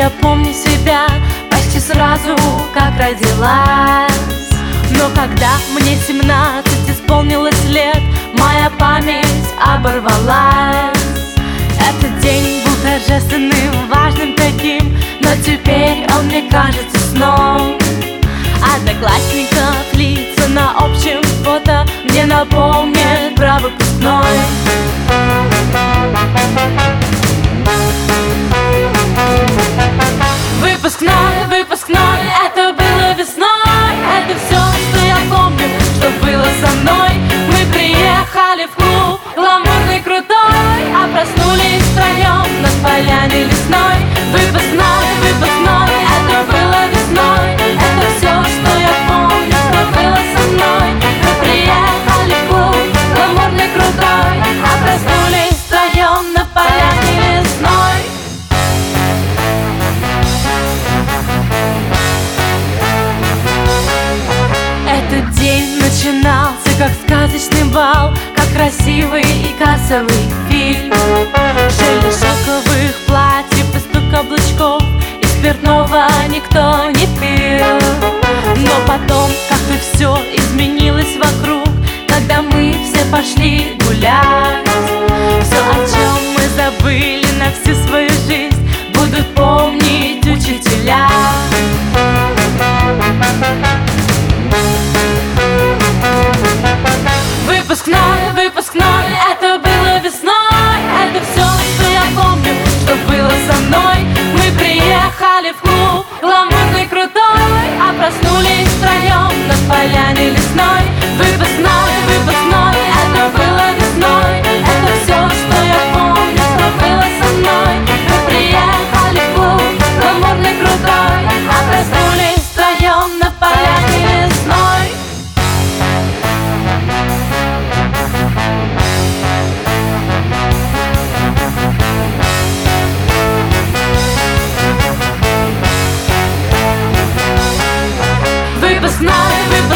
я помню себя почти сразу, как родилась. Но когда мне 17 исполнилось лет, моя память оборвалась. Этот день был торжественным, важным таким, но теперь он мне кажется сном. Одноклассников лица на общем фото мне напомнят про выпускной. Клуб, гламурный, крутой А проснулись втроем на поляне лесной и кассовый фильм. Шелли шелковых платьев и стук каблучков. И спиртного никто не пил. Но потом как-то все изменилось вокруг. Когда мы все пошли гулять с нами